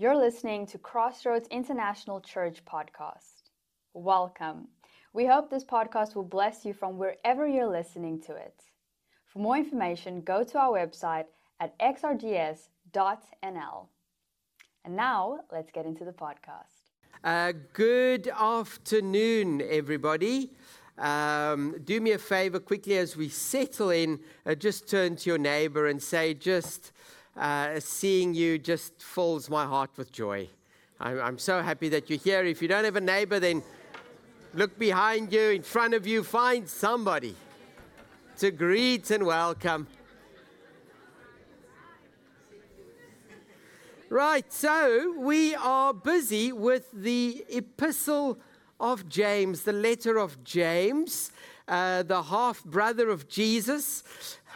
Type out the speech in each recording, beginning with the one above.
You're listening to Crossroads International Church podcast. Welcome. We hope this podcast will bless you from wherever you're listening to it. For more information, go to our website at xrds.nl. And now, let's get into the podcast. Uh, good afternoon, everybody. Um, do me a favor quickly as we settle in, uh, just turn to your neighbor and say, just uh, seeing you just fills my heart with joy. I'm, I'm so happy that you're here. If you don't have a neighbor, then Look behind you, in front of you, find somebody to greet and welcome. Right, so we are busy with the epistle of James, the letter of James, uh, the half brother of Jesus,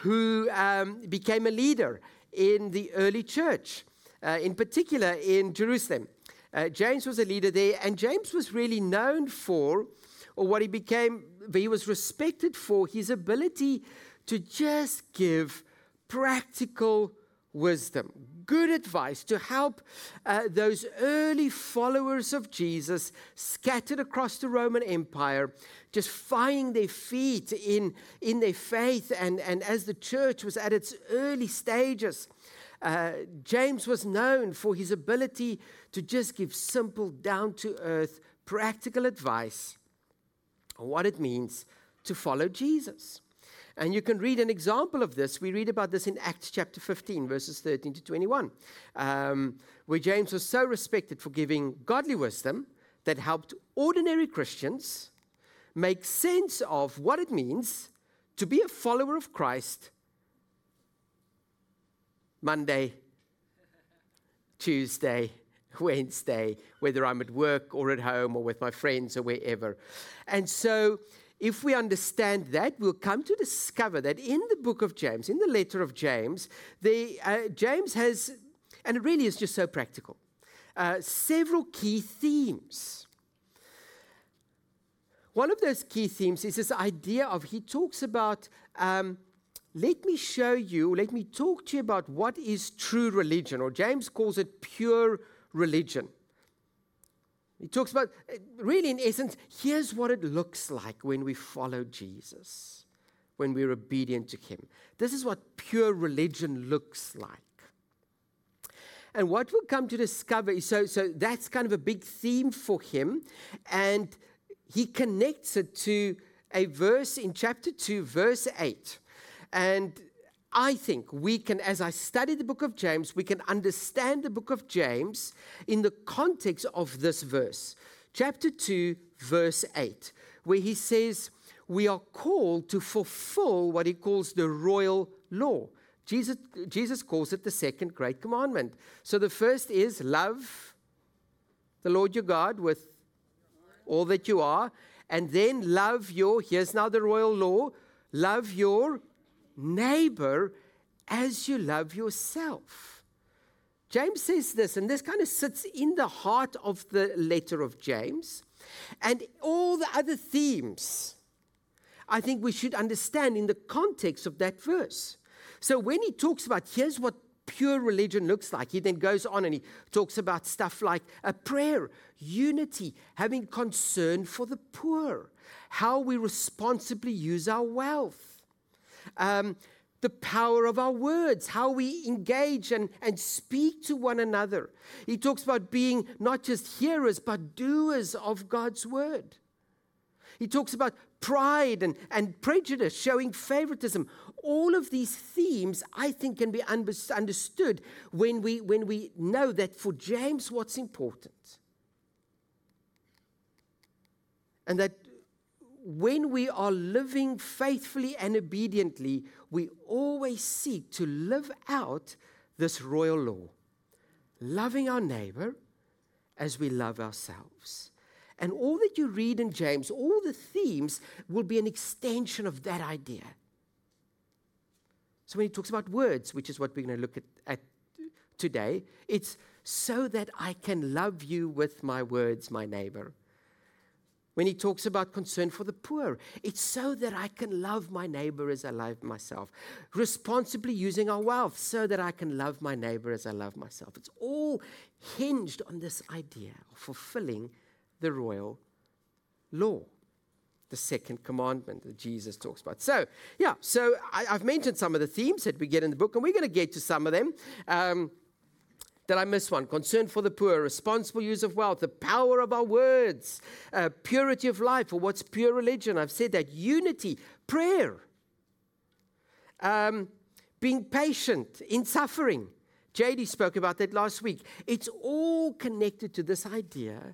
who um, became a leader in the early church, uh, in particular in Jerusalem. Uh, James was a leader there, and James was really known for, or what he became, he was respected for his ability to just give practical wisdom, good advice to help uh, those early followers of Jesus scattered across the Roman Empire, just finding their feet in, in their faith. And, and as the church was at its early stages, uh, James was known for his ability to just give simple, down to earth, practical advice on what it means to follow Jesus. And you can read an example of this. We read about this in Acts chapter 15, verses 13 to 21, um, where James was so respected for giving godly wisdom that helped ordinary Christians make sense of what it means to be a follower of Christ Monday, Tuesday, Wednesday, whether I'm at work or at home or with my friends or wherever. And so, if we understand that, we'll come to discover that in the book of James, in the letter of James, the, uh, James has, and it really is just so practical, uh, several key themes. One of those key themes is this idea of he talks about um, let me show you, let me talk to you about what is true religion, or James calls it pure religion. He talks about, really, in essence, here's what it looks like when we follow Jesus, when we're obedient to Him. This is what pure religion looks like. And what we'll come to discover is so, so that's kind of a big theme for him. And he connects it to a verse in chapter 2, verse 8 and I think we can, as I study the book of James, we can understand the book of James in the context of this verse. Chapter 2, verse 8, where he says, We are called to fulfill what he calls the royal law. Jesus, Jesus calls it the second great commandment. So the first is love the Lord your God with all that you are, and then love your, here's now the royal law, love your neighbor as you love yourself. James says this, and this kind of sits in the heart of the letter of James. And all the other themes, I think we should understand in the context of that verse. So when he talks about here's what pure religion looks like, he then goes on and he talks about stuff like a prayer, unity, having concern for the poor, how we responsibly use our wealth um, the power of our words, how we engage and, and speak to one another. He talks about being not just hearers, but doers of God's word. He talks about pride and, and prejudice, showing favoritism. All of these themes, I think, can be understood when we, when we know that for James, what's important. And that when we are living faithfully and obediently, we always seek to live out this royal law, loving our neighbor as we love ourselves. And all that you read in James, all the themes will be an extension of that idea. So when he talks about words, which is what we're going to look at, at today, it's so that I can love you with my words, my neighbor when he talks about concern for the poor. It's so that I can love my neighbor as I love myself. Responsibly using our wealth so that I can love my neighbor as I love myself. It's all hinged on this idea of fulfilling the royal law. The second commandment that Jesus talks about. So, yeah, so I, have mentioned some of the themes that we get in the book, and we're going to get to some of them. Um, did I miss one? Concern for the poor, responsible use of wealth, the power of our words, uh, purity of life, or what's pure religion. I've said that. Unity, prayer, um, being patient in suffering. JD spoke about that last week. It's all connected to this idea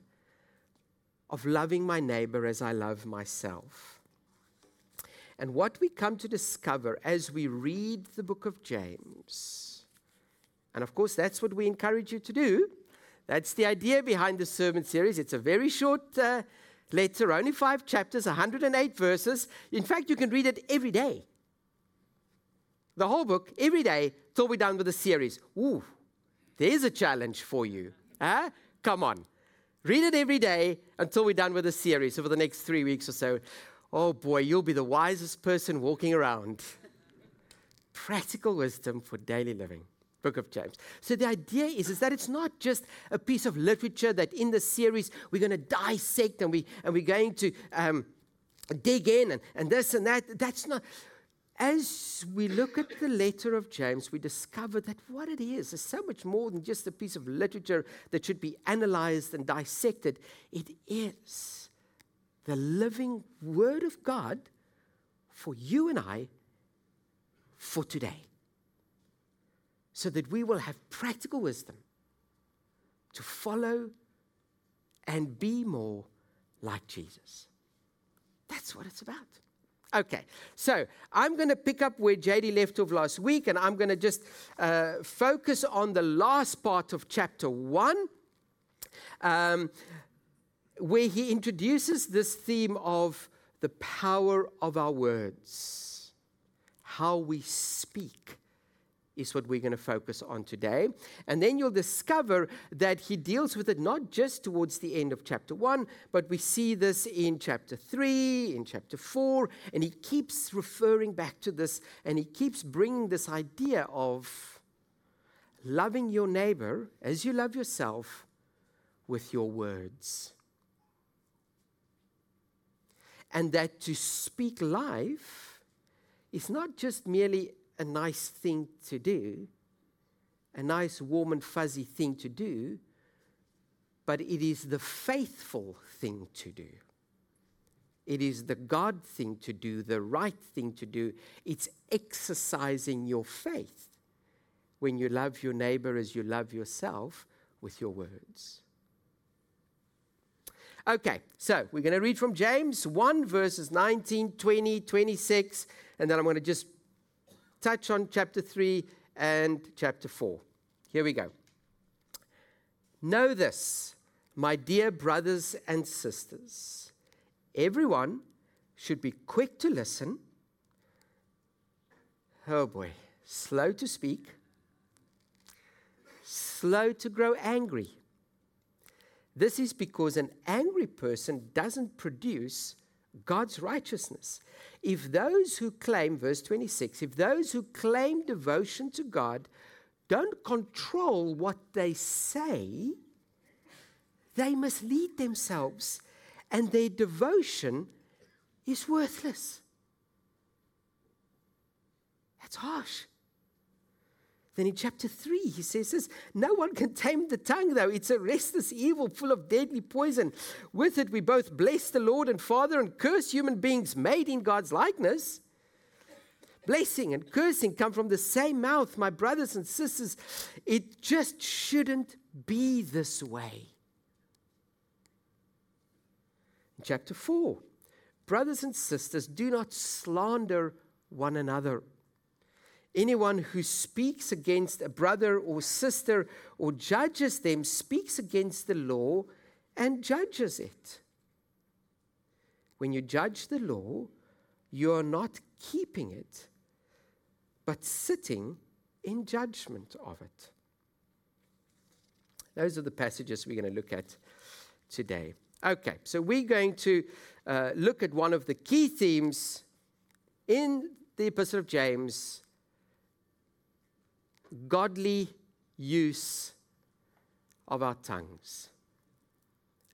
of loving my neighbor as I love myself. And what we come to discover as we read the book of James and of course, that's what we encourage you to do. That's the idea behind the sermon series. It's a very short uh, letter, only five chapters, 108 verses. In fact, you can read it every day. The whole book, every day, till we're done with the series. Ooh, there's a challenge for you. Huh? Come on. Read it every day until we're done with the series over the next three weeks or so. Oh boy, you'll be the wisest person walking around. Practical wisdom for daily living book of James. So the idea is, is that it's not just a piece of literature that in the series we're going to dissect and, we, and we're going to um, dig in and, and this and that. That's not. As we look at the letter of James, we discover that what it is is so much more than just a piece of literature that should be analyzed and dissected. It is the living Word of God for you and I for today so that we will have practical wisdom to follow and be more like Jesus. That's what it's about. Okay, so I'm going to pick up where JD left off last week, and I'm going to just uh, focus on the last part of chapter one, um, where he introduces this theme of the power of our words, how we speak is what we're going to focus on today. And then you'll discover that he deals with it not just towards the end of chapter 1, but we see this in chapter 3, in chapter 4, and he keeps referring back to this and he keeps bringing this idea of loving your neighbor as you love yourself with your words. And that to speak life is not just merely a nice thing to do, a nice, warm, and fuzzy thing to do, but it is the faithful thing to do. It is the God thing to do, the right thing to do. It's exercising your faith when you love your neighbor as you love yourself with your words. Okay, so we're going to read from James 1, verses 19, 20, 26, and then I'm going to just touch on chapter 3 and chapter 4. Here we go. Know this, my dear brothers and sisters. Everyone should be quick to listen. Oh boy, slow to speak, slow to grow angry. This is because an angry person doesn't produce God's righteousness. If those who claim, verse 26, if those who claim devotion to God don't control what they say, they mislead themselves and their devotion is worthless. That's harsh. Then in chapter 3, he says this No one can tame the tongue, though. It's a restless evil full of deadly poison. With it, we both bless the Lord and Father and curse human beings made in God's likeness. Blessing and cursing come from the same mouth, my brothers and sisters. It just shouldn't be this way. In chapter 4, brothers and sisters, do not slander one another. Anyone who speaks against a brother or sister or judges them speaks against the law and judges it. When you judge the law, you are not keeping it, but sitting in judgment of it. Those are the passages we're going to look at today. Okay, so we're going to uh, look at one of the key themes in the Epistle of James godly use of our tongues.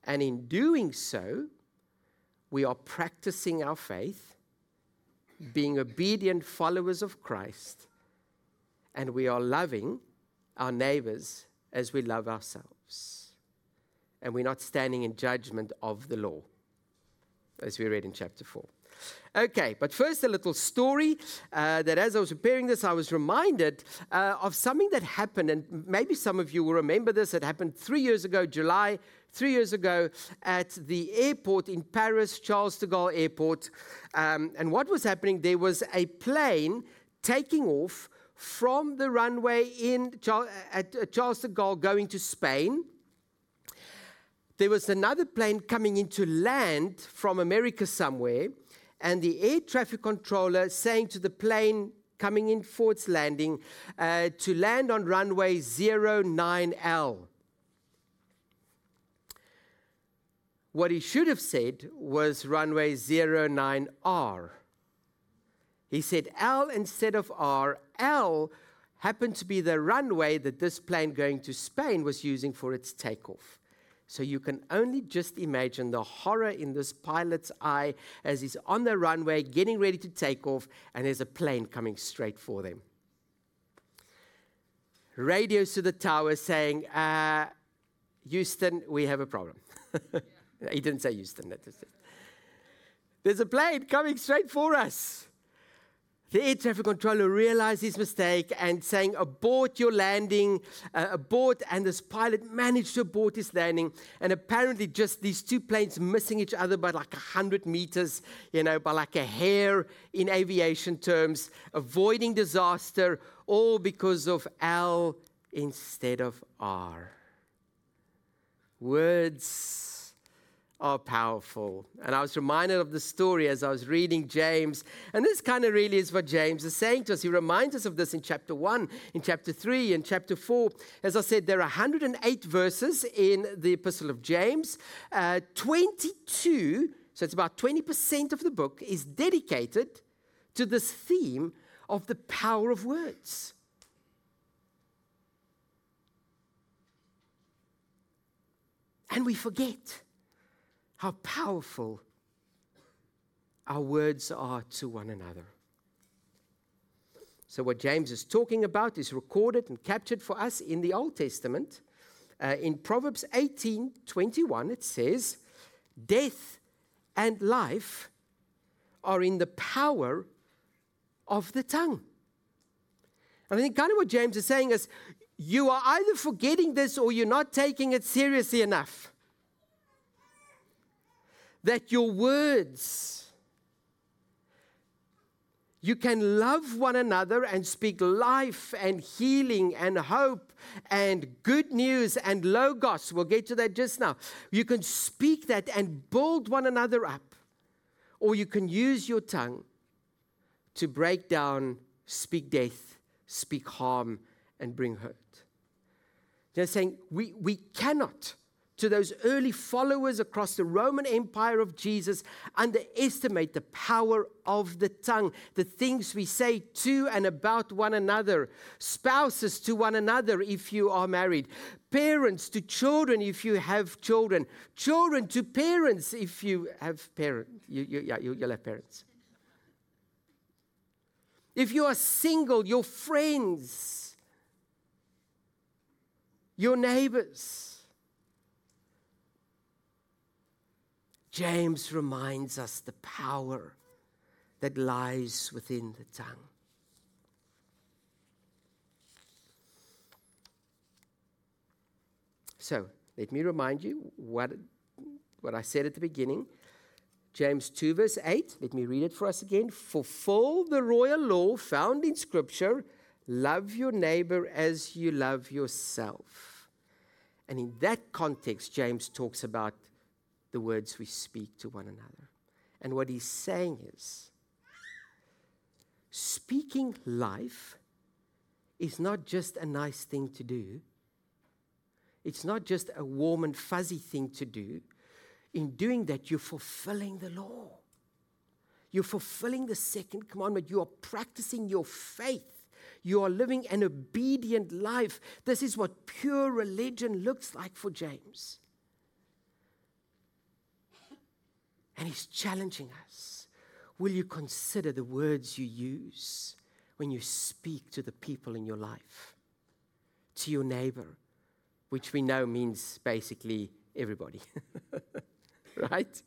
And in doing so, we are practicing our faith, being obedient followers of Christ, and we are loving our neighbors as we love ourselves. And we're not standing in judgment of the law, as we read in chapter 4. Okay, but first, a little story uh, that as I was preparing this, I was reminded uh, of something that happened, and maybe some of you will remember this. It happened three years ago, July, three years ago, at the airport in Paris, Charles de Gaulle Airport. Um, and what was happening? There was a plane taking off from the runway in at Charles de Gaulle going to Spain. There was another plane coming into land from America somewhere and the air traffic controller saying to the plane coming in for its landing uh, to land on runway 09L. What he should have said was runway 09R. He said L instead of R. L happened to be the runway that this plane going to Spain was using for its takeoff. So you can only just imagine the horror in this pilot's eye as he's on the runway getting ready to take off, and there's a plane coming straight for them. Radios to the tower saying, uh, Houston, we have a problem. he didn't say Houston. There's a plane coming straight for us. The air traffic controller realized his mistake and saying, Abort your landing, uh, abort. And this pilot managed to abort his landing. And apparently, just these two planes missing each other by like 100 meters, you know, by like a hair in aviation terms, avoiding disaster, all because of L instead of R. Words are powerful. And I was reminded of the story as I was reading James. And this kind of really is what James is saying to us. He reminds us of this in chapter 1, in chapter 3, in chapter 4. As I said, there are 108 verses in the Epistle of James. Uh, 22, so it's about 20% of the book, is dedicated to this theme of the power of words. And we forget how powerful our words are to one another. So, what James is talking about is recorded and captured for us in the Old Testament. Uh, in Proverbs 18 21, it says, Death and life are in the power of the tongue. And I think kind of what James is saying is, you are either forgetting this or you're not taking it seriously enough that your words, you can love one another and speak life and healing and hope and good news and logos. We'll get to that just now. You can speak that and build one another up, or you can use your tongue to break down, speak death, speak harm, and bring hurt. They're saying we, we cannot to those early followers across the Roman Empire of Jesus underestimate the power of the tongue, the things we say to and about one another, spouses to one another if you are married, parents to children if you have children, children to parents if you have parents. You, you, yeah, you, you'll have parents. If you are single, your friends, your neighbors James reminds us the power that lies within the tongue. So, let me remind you what, what I said at the beginning. James 2, verse 8. Let me read it for us again. Fulfill the royal law found in Scripture love your neighbor as you love yourself. And in that context, James talks about the words we speak to one another. And what he's saying is speaking life is not just a nice thing to do, it's not just a warm and fuzzy thing to do. in doing that, you're fulfilling the law. You're fulfilling the second commandment. You are practicing your faith. You are living an obedient life. This is what pure religion looks like for James. And he's challenging us. Will you consider the words you use when you speak to the people in your life, to your neighbor, which we know means basically everybody? right?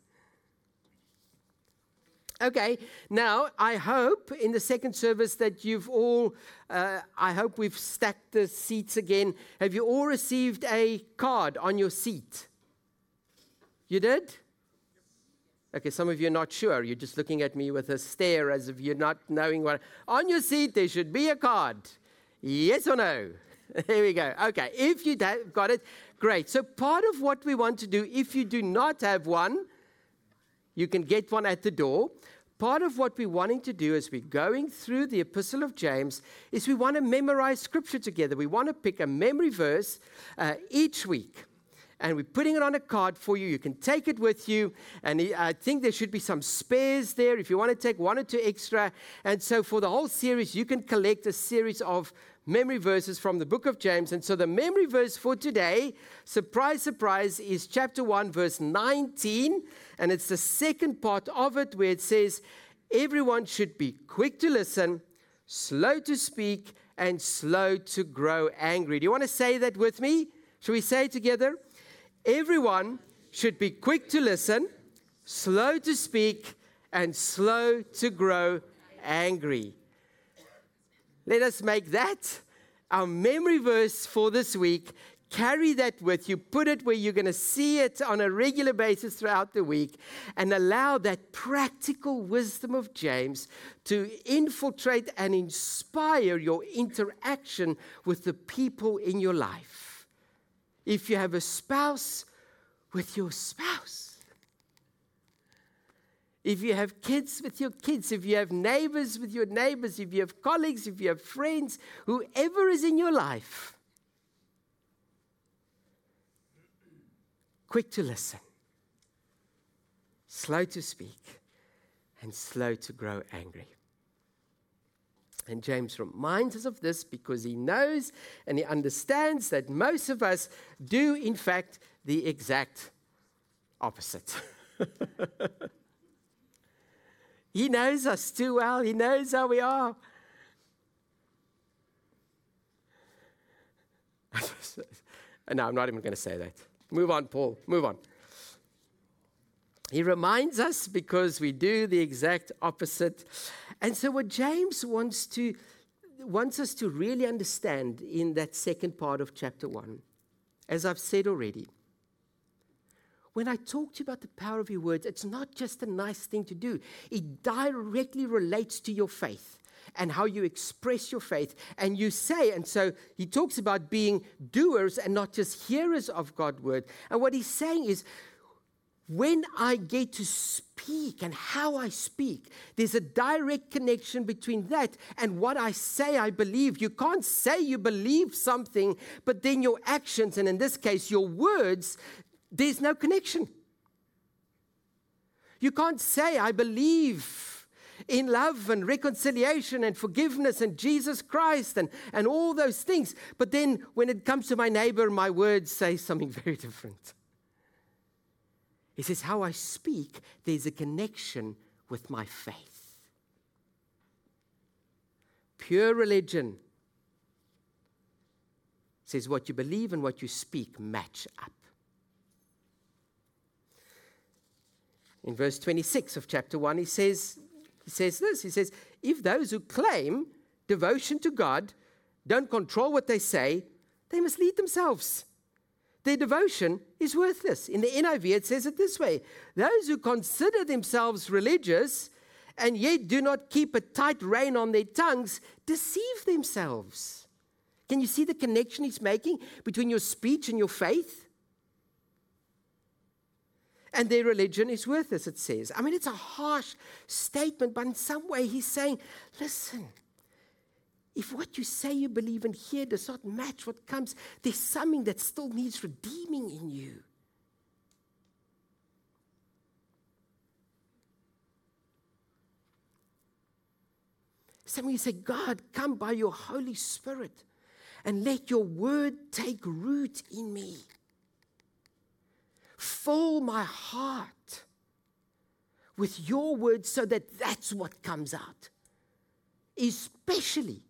Okay, now I hope in the second service that you've all, uh, I hope we've stacked the seats again. Have you all received a card on your seat? You did? Okay, some of you are not sure. You're just looking at me with a stare as if you're not knowing what. On your seat, there should be a card. Yes or no? There we go. Okay, if you have got it, great. So, part of what we want to do, if you do not have one, you can get one at the door. Part of what we're wanting to do as we're going through the Epistle of James is we want to memorize Scripture together. We want to pick a memory verse uh, each week and we're putting it on a card for you. You can take it with you. And I think there should be some spares there if you want to take one or two extra. And so for the whole series, you can collect a series of memory verses from the book of James. And so the memory verse for today, surprise, surprise, is chapter 1, verse 19. And it's the second part of it where it says, Everyone should be quick to listen, slow to speak, and slow to grow angry. Do you want to say that with me? Shall we say it together? Everyone should be quick to listen, slow to speak, and slow to grow angry. Let us make that our memory verse for this week. Carry that with you, put it where you're going to see it on a regular basis throughout the week, and allow that practical wisdom of James to infiltrate and inspire your interaction with the people in your life if you have a spouse, with your spouse. If you have kids, with your kids. If you have neighbors, with your neighbors. If you have colleagues, if you have friends, whoever is in your life. Quick to listen, slow to speak, and slow to grow angry. And James reminds us of this because he knows and he understands that most of us do, in fact, the exact opposite. he knows us too well, he knows how we are. no, I'm not even going to say that. Move on, Paul. Move on. He reminds us because we do the exact opposite. And so, what James wants, to, wants us to really understand in that second part of chapter 1, as I've said already, when I talk to you about the power of your words, it's not just a nice thing to do, it directly relates to your faith and how you express your faith. And you say, and so he talks about being doers and not just hearers of God's word. And what he's saying is, when I get to speak and how I speak, there's a direct connection between that and what I say I believe. You can't say you believe something, but then your actions, and in this case, your words, there's no connection. You can't say, I believe in love and reconciliation and forgiveness and Jesus Christ and, and all those things. But then when it comes to my neighbor, my words say something very different. He says, How I speak, there's a connection with my faith. Pure religion says what you believe and what you speak match up. In verse 26 of chapter 1, he says, he says this He says, If those who claim devotion to God don't control what they say, they mislead themselves their devotion is worthless. In the NIV, it says it this way Those who consider themselves religious and yet do not keep a tight rein on their tongues deceive themselves. Can you see the connection he's making between your speech and your faith? And their religion is worthless, it says. I mean, it's a harsh statement, but in some way he's saying, listen, if what you say you believe and hear does not match what comes, there's something that still needs redeeming in you. Some of you say, God, come by your Holy Spirit and let your word take root in me. Fill my heart with your word so that that's what comes out, especially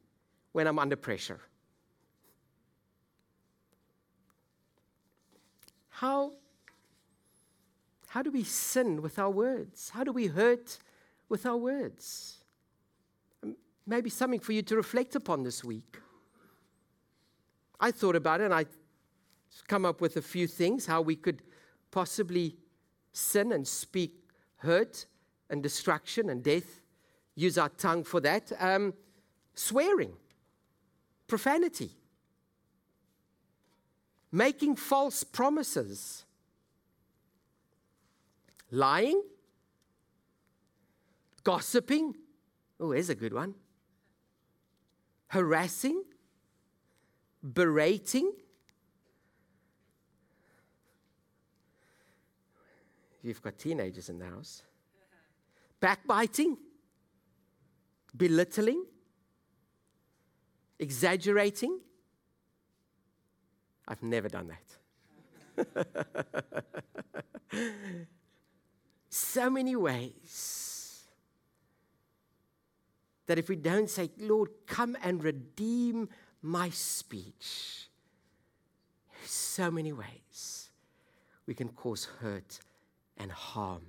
when I'm under pressure. How, how do we sin with our words? How do we hurt with our words? Maybe something for you to reflect upon this week. I thought about it and I come up with a few things how we could possibly sin and speak hurt and destruction and death, use our tongue for that. Um, swearing, profanity, making false promises, lying, gossiping. Oh, here's a good one. Harassing, berating. You've got teenagers in the house. Backbiting, belittling, exaggerating. I've never done that. so many ways that if we don't say, Lord, come and redeem my speech. So many ways we can cause hurt and harm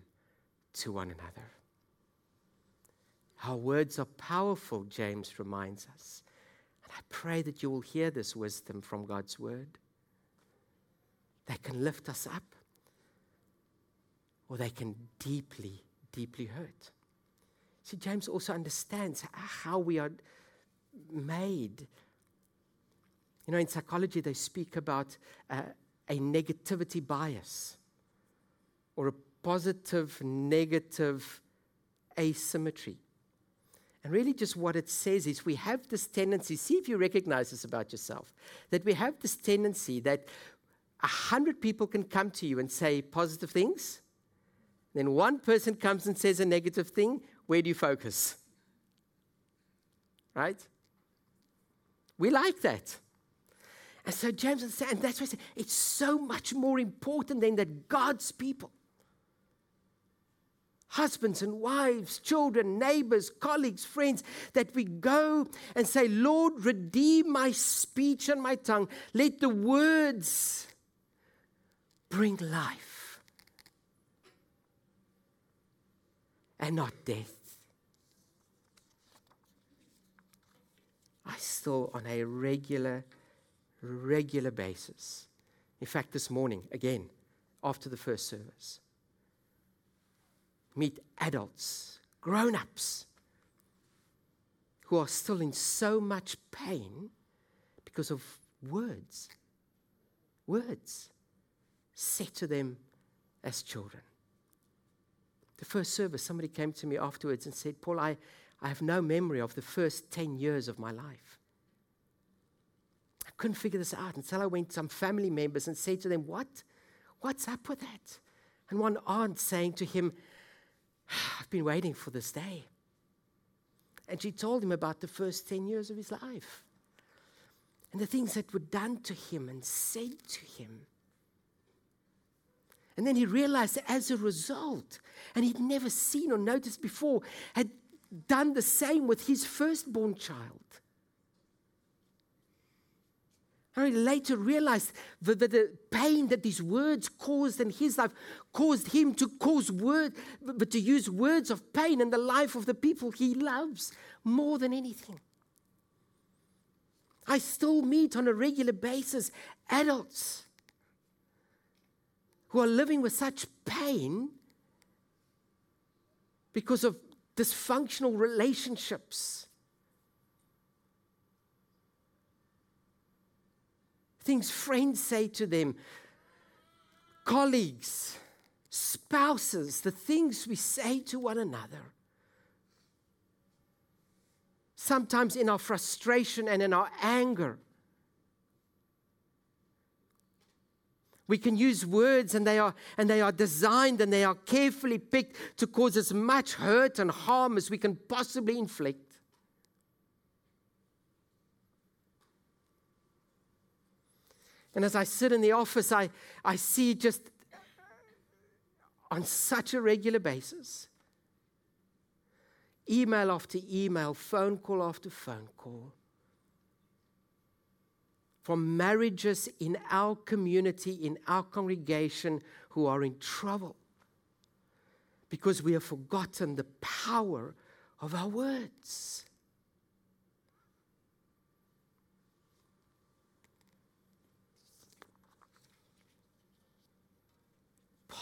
to one another. Our words are powerful, James reminds us. I pray that you will hear this wisdom from God's word. They can lift us up, or they can deeply, deeply hurt. See, James also understands how we are made you know, in psychology, they speak about uh, a negativity bias or a positive negative asymmetry. And really, just what it says is we have this tendency, see if you recognize this about yourself, that we have this tendency that a hundred people can come to you and say positive things. Then one person comes and says a negative thing. Where do you focus? Right? We like that. And so James and that's why I say it's so much more important than that God's people, husbands and wives, children, neighbors, colleagues, friends, that we go and say, Lord, redeem my speech and my tongue. Let the words bring life and not death. I still, on a regular regular basis. In fact, this morning, again, after the first service, meet adults, grown ups, who are still in so much pain because of words. Words said to them as children. The first service, somebody came to me afterwards and said, Paul, I, I have no memory of the first 10 years of my life I couldn't figure this out until I went to some family members and said to them, What? What's up with that? And one aunt saying to him, I've been waiting for this day. And she told him about the first 10 years of his life and the things that were done to him and said to him. And then he realized that as a result, and he'd never seen or noticed before, had done the same with his firstborn child. I later realized that the, pain that these words caused in his life caused him to cause word, but to use words of pain in the life of the people he loves more than anything. I still meet on a regular basis adults who are living with such pain because of dysfunctional relationships things friends say to them, colleagues, spouses, the things we say to one another. Sometimes in our frustration and in our anger. We can use words and they are and they are designed and they are carefully picked to cause as much hurt and harm as we can possibly inflict. And as I sit in the office, I, I see just on such a regular basis email after email, phone call after phone call from marriages in our community, in our congregation who are in trouble because we have forgotten the power of our words.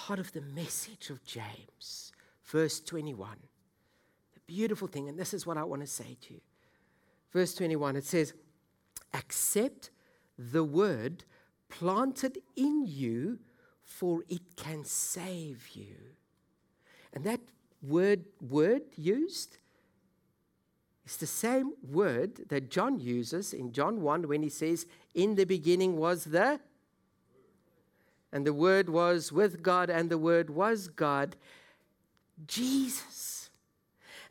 Part of the message of James, verse 21, the beautiful thing, and this is what I want to say to you. Verse 21, it says, Accept the word planted in you, for it can save you. And that word, word used is the same word that John uses in John 1 when he says, In the beginning was the, and the word was with God, and the word was God, Jesus.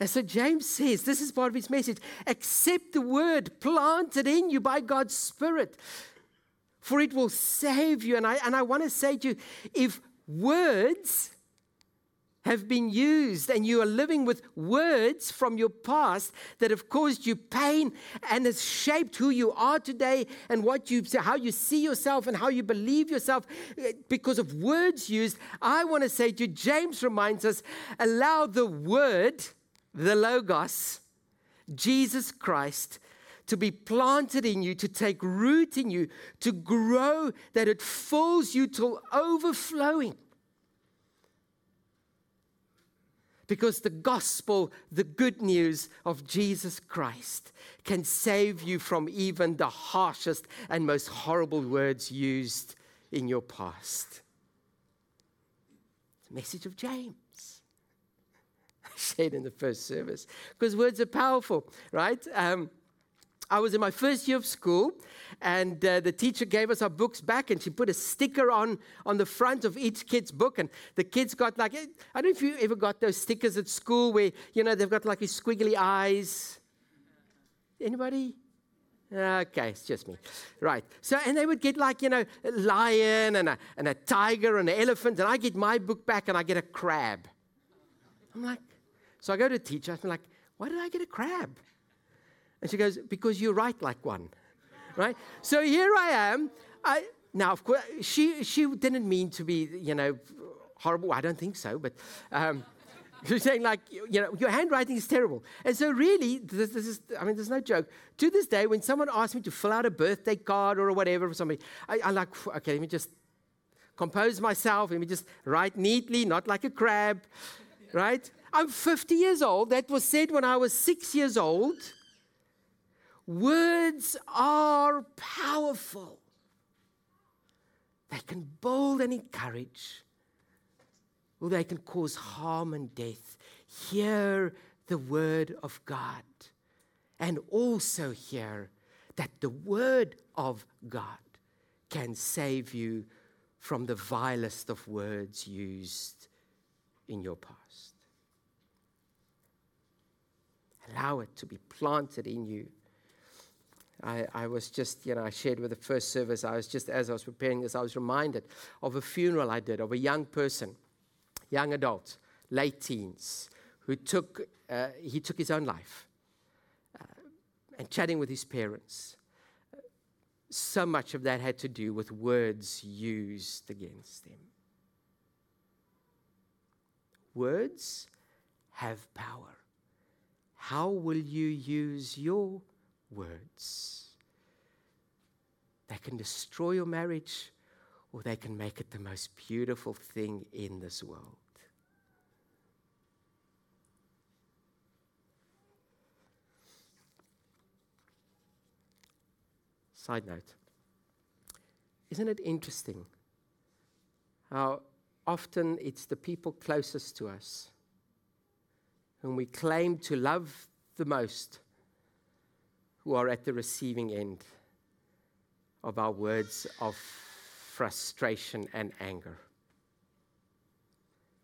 And so James says, this is part of his message accept the word planted in you by God's Spirit, for it will save you. And I, and I want to say to you, if words have been used and you are living with words from your past that have caused you pain and has shaped who you are today and what you how you see yourself and how you believe yourself because of words used i want to say to you james reminds us allow the word the logos jesus christ to be planted in you, to take root in you, to grow, that it fills you till overflowing. Because the gospel, the good news of Jesus Christ, can save you from even the harshest and most horrible words used in your past. The message of James. I said in the first service, because words are powerful, right? Um, I was in my first year of school, and uh, the teacher gave us our books back, and she put a sticker on on the front of each kid's book, and the kids got like I don't know if you ever got those stickers at school where you know they've got like these squiggly eyes. Anybody? Okay, it's just me. Right. So, and they would get like, you know, a lion and a, and a tiger and an elephant, and I get my book back and I get a crab. I'm like, so I go to the teacher, I'm like, why did I get a crab? And she goes, Because you write like one. Right? So here I am. I, now, of course, she, she didn't mean to be, you know, horrible. I don't think so, but um, she's saying, like, you know, your handwriting is terrible. And so, really, this, this, is, I mean, there's no joke. To this day, when someone asks me to fill out a birthday card or whatever for somebody, I, I'm like, okay, let me just compose myself. Let me just write neatly, not like a crab, right? I'm 50 years old. That was said when I was six years old. Words are powerful. They can build and encourage, or they can cause harm and death. Hear the word of God, and also hear that the word of God can save you from the vilest of words used in your past. Allow it to be planted in you I, I, was just, you know, I shared with the first service, I was just, as I was preparing this, I was reminded of a funeral I did of a young person, young adult, late teens, who took, uh, he took his own life. Uh, and chatting with his parents, so much of that had to do with words used against him. Words have power. How will you use your words. They can destroy your marriage or they can make it the most beautiful thing in this world. Side note Isn't it interesting how often it's the people closest to us whom we claim to love the most who are at the receiving end of our words of frustration and anger.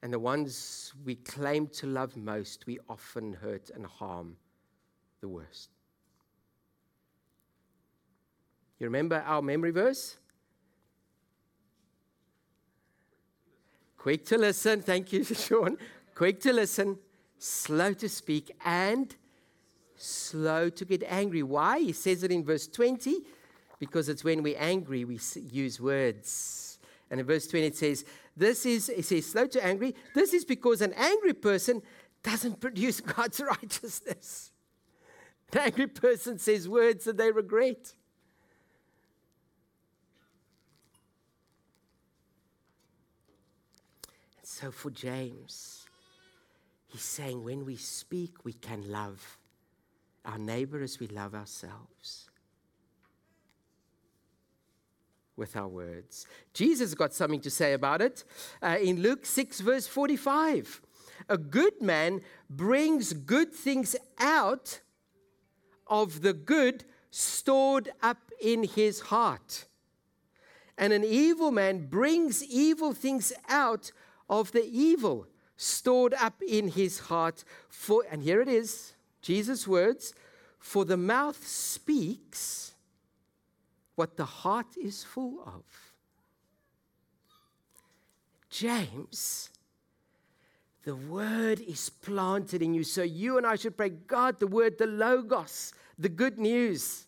And the ones we claim to love most, we often hurt and harm the worst. You remember our memory verse? Quick to listen. Thank you, Sean. Quick to listen, slow to speak, and slow to get angry. Why? He says it in verse 20 because it's when we're angry we use words. And in verse 20 it says, This is, it says, slow to angry. This is because an angry person doesn't produce God's righteousness. An angry person says words that they regret. And so for James, he's saying when we speak, we can love our neighbor as we love ourselves with our words. Jesus got something to say about it uh, in Luke 6, verse 45. A good man brings good things out of the good stored up in his heart. And an evil man brings evil things out of the evil stored up in his heart. For, and here it is Jesus' words For the mouth speaks what the heart is full of. James, the word is planted in you. So you and I should pray, God, the word, the Logos, the good news.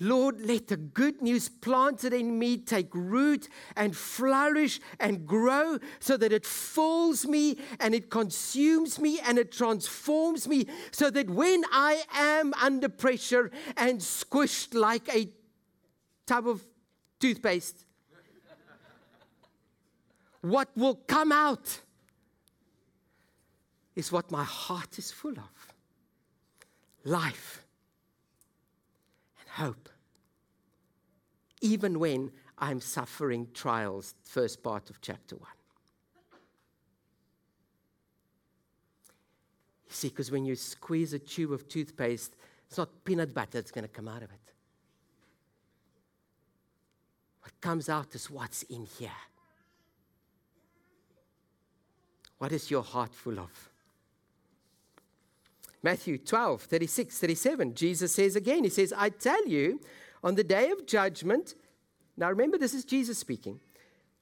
Lord, let the good news planted in me take root and flourish and grow so that it fills me and it consumes me and it transforms me so that when I am under pressure and squished like a tub of toothpaste, what will come out is what my heart is full of. Life hope. Even when I'm suffering trials, first part of chapter 1. You see, because when you squeeze a tube of toothpaste, it's not peanut butter that's going to come out of it. What comes out is what's in here. What is your heart full of? Matthew 12, 36, 37, Jesus says again, He says, I tell you, on the day of judgment, now remember, this is Jesus speaking.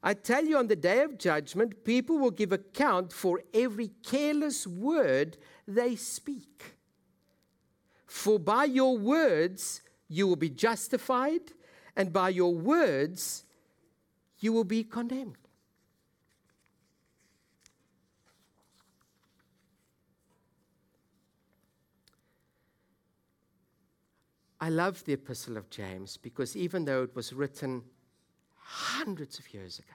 I tell you, on the day of judgment, people will give account for every careless word they speak. For by your words you will be justified, and by your words you will be condemned. I love the Epistle of James because even though it was written hundreds of years ago,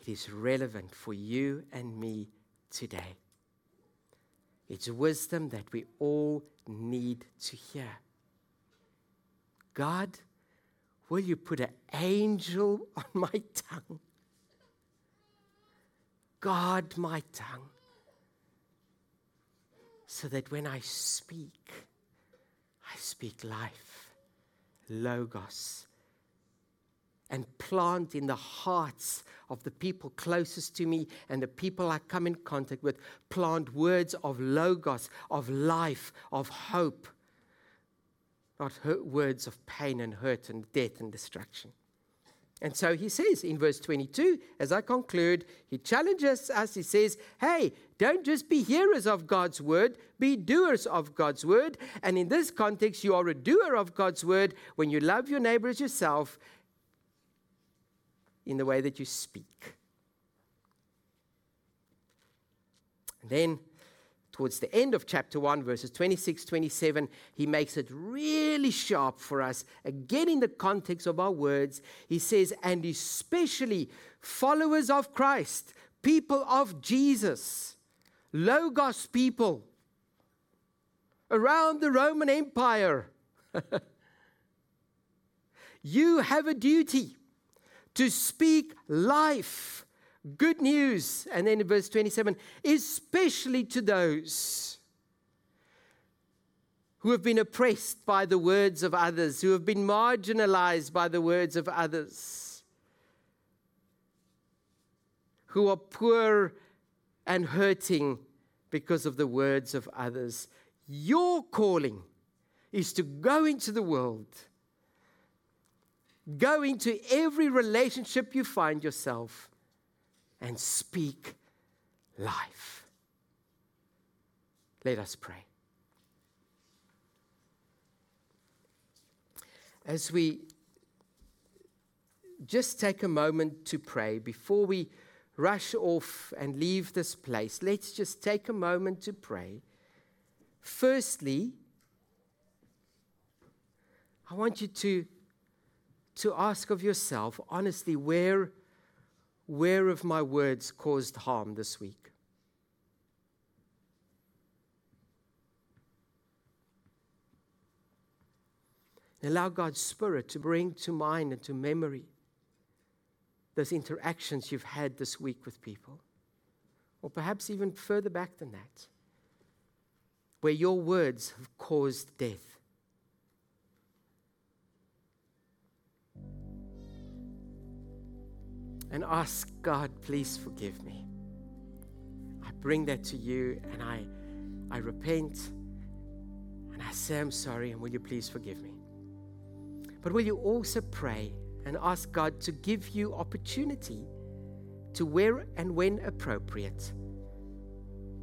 it is relevant for you and me today. It's wisdom that we all need to hear. God, will you put an angel on my tongue? Guard my tongue so that when I speak, I speak life, logos, and plant in the hearts of the people closest to me and the people I come in contact with, plant words of logos, of life, of hope, not words of pain and hurt and death and destruction. And so he says in verse 22, as I conclude, he challenges us. He says, Hey, don't just be hearers of God's word, be doers of God's word. And in this context, you are a doer of God's word when you love your neighbor as yourself in the way that you speak. And then towards the end of chapter 1, verses 26, 27, he makes it really sharp for us. Again, in the context of our words, he says, and especially followers of Christ, people of Jesus, Logos people around the Roman Empire. you have a duty to speak life good news. And then in verse 27, especially to those who have been oppressed by the words of others, who have been marginalized by the words of others, who are poor and hurting because of the words of others. Your calling is to go into the world Go into every relationship you find yourself and speak life. Let us pray. As we just take a moment to pray before we rush off and leave this place, let's just take a moment to pray. Firstly, I want you to, to ask of yourself honestly where, where have my words caused harm this week? allow God's Spirit to bring to mind and to memory those interactions you've had this week with people, or perhaps even further back than that, where your words have caused death. And ask God, please forgive me. I bring that to you and I, I repent and I say I'm sorry and will you please forgive me? But will you also pray and ask God to give you opportunity to where and when appropriate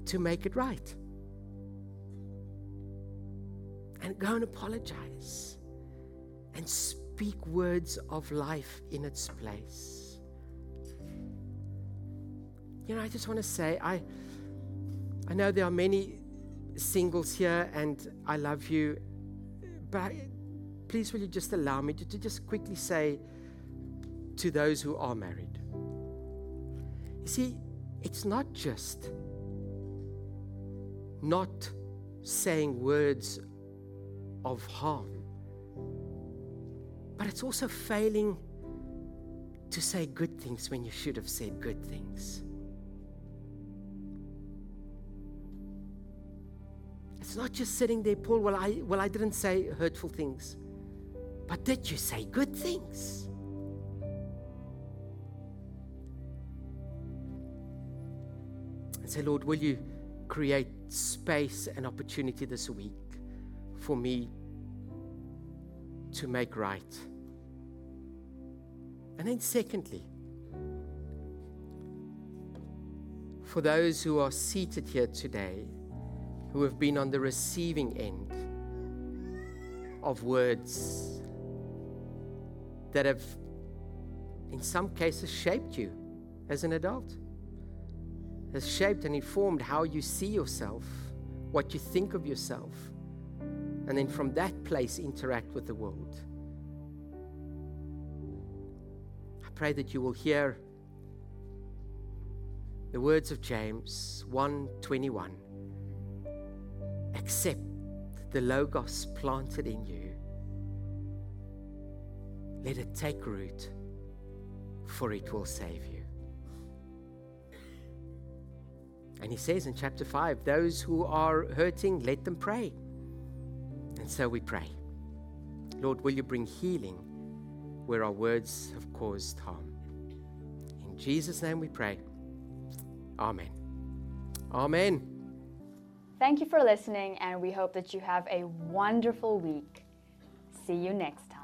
to make it right? And go and apologize and speak words of life in its place. You know, I just want to say, I, I know there are many singles here, and I love you, but please will you just allow me to, to just quickly say to those who are married? You see, it's not just not saying words of harm, but it's also failing to say good things when you should have said good things. It's not just sitting there, Paul. Well, I well, I didn't say hurtful things. But did you say good things? And say, Lord, will you create space and opportunity this week for me to make right? And then, secondly, for those who are seated here today who have been on the receiving end of words that have, in some cases, shaped you as an adult, has shaped and informed how you see yourself, what you think of yourself, and then from that place interact with the world. I pray that you will hear the words of James 1:21 accept the logos planted in you let it take root, for it will save you. And he says in chapter 5 those who are hurting, let them pray. And so we pray. Lord, will you bring healing where our words have caused harm? In Jesus' name we pray. Amen. Amen. Thank you for listening, and we hope that you have a wonderful week. See you next time.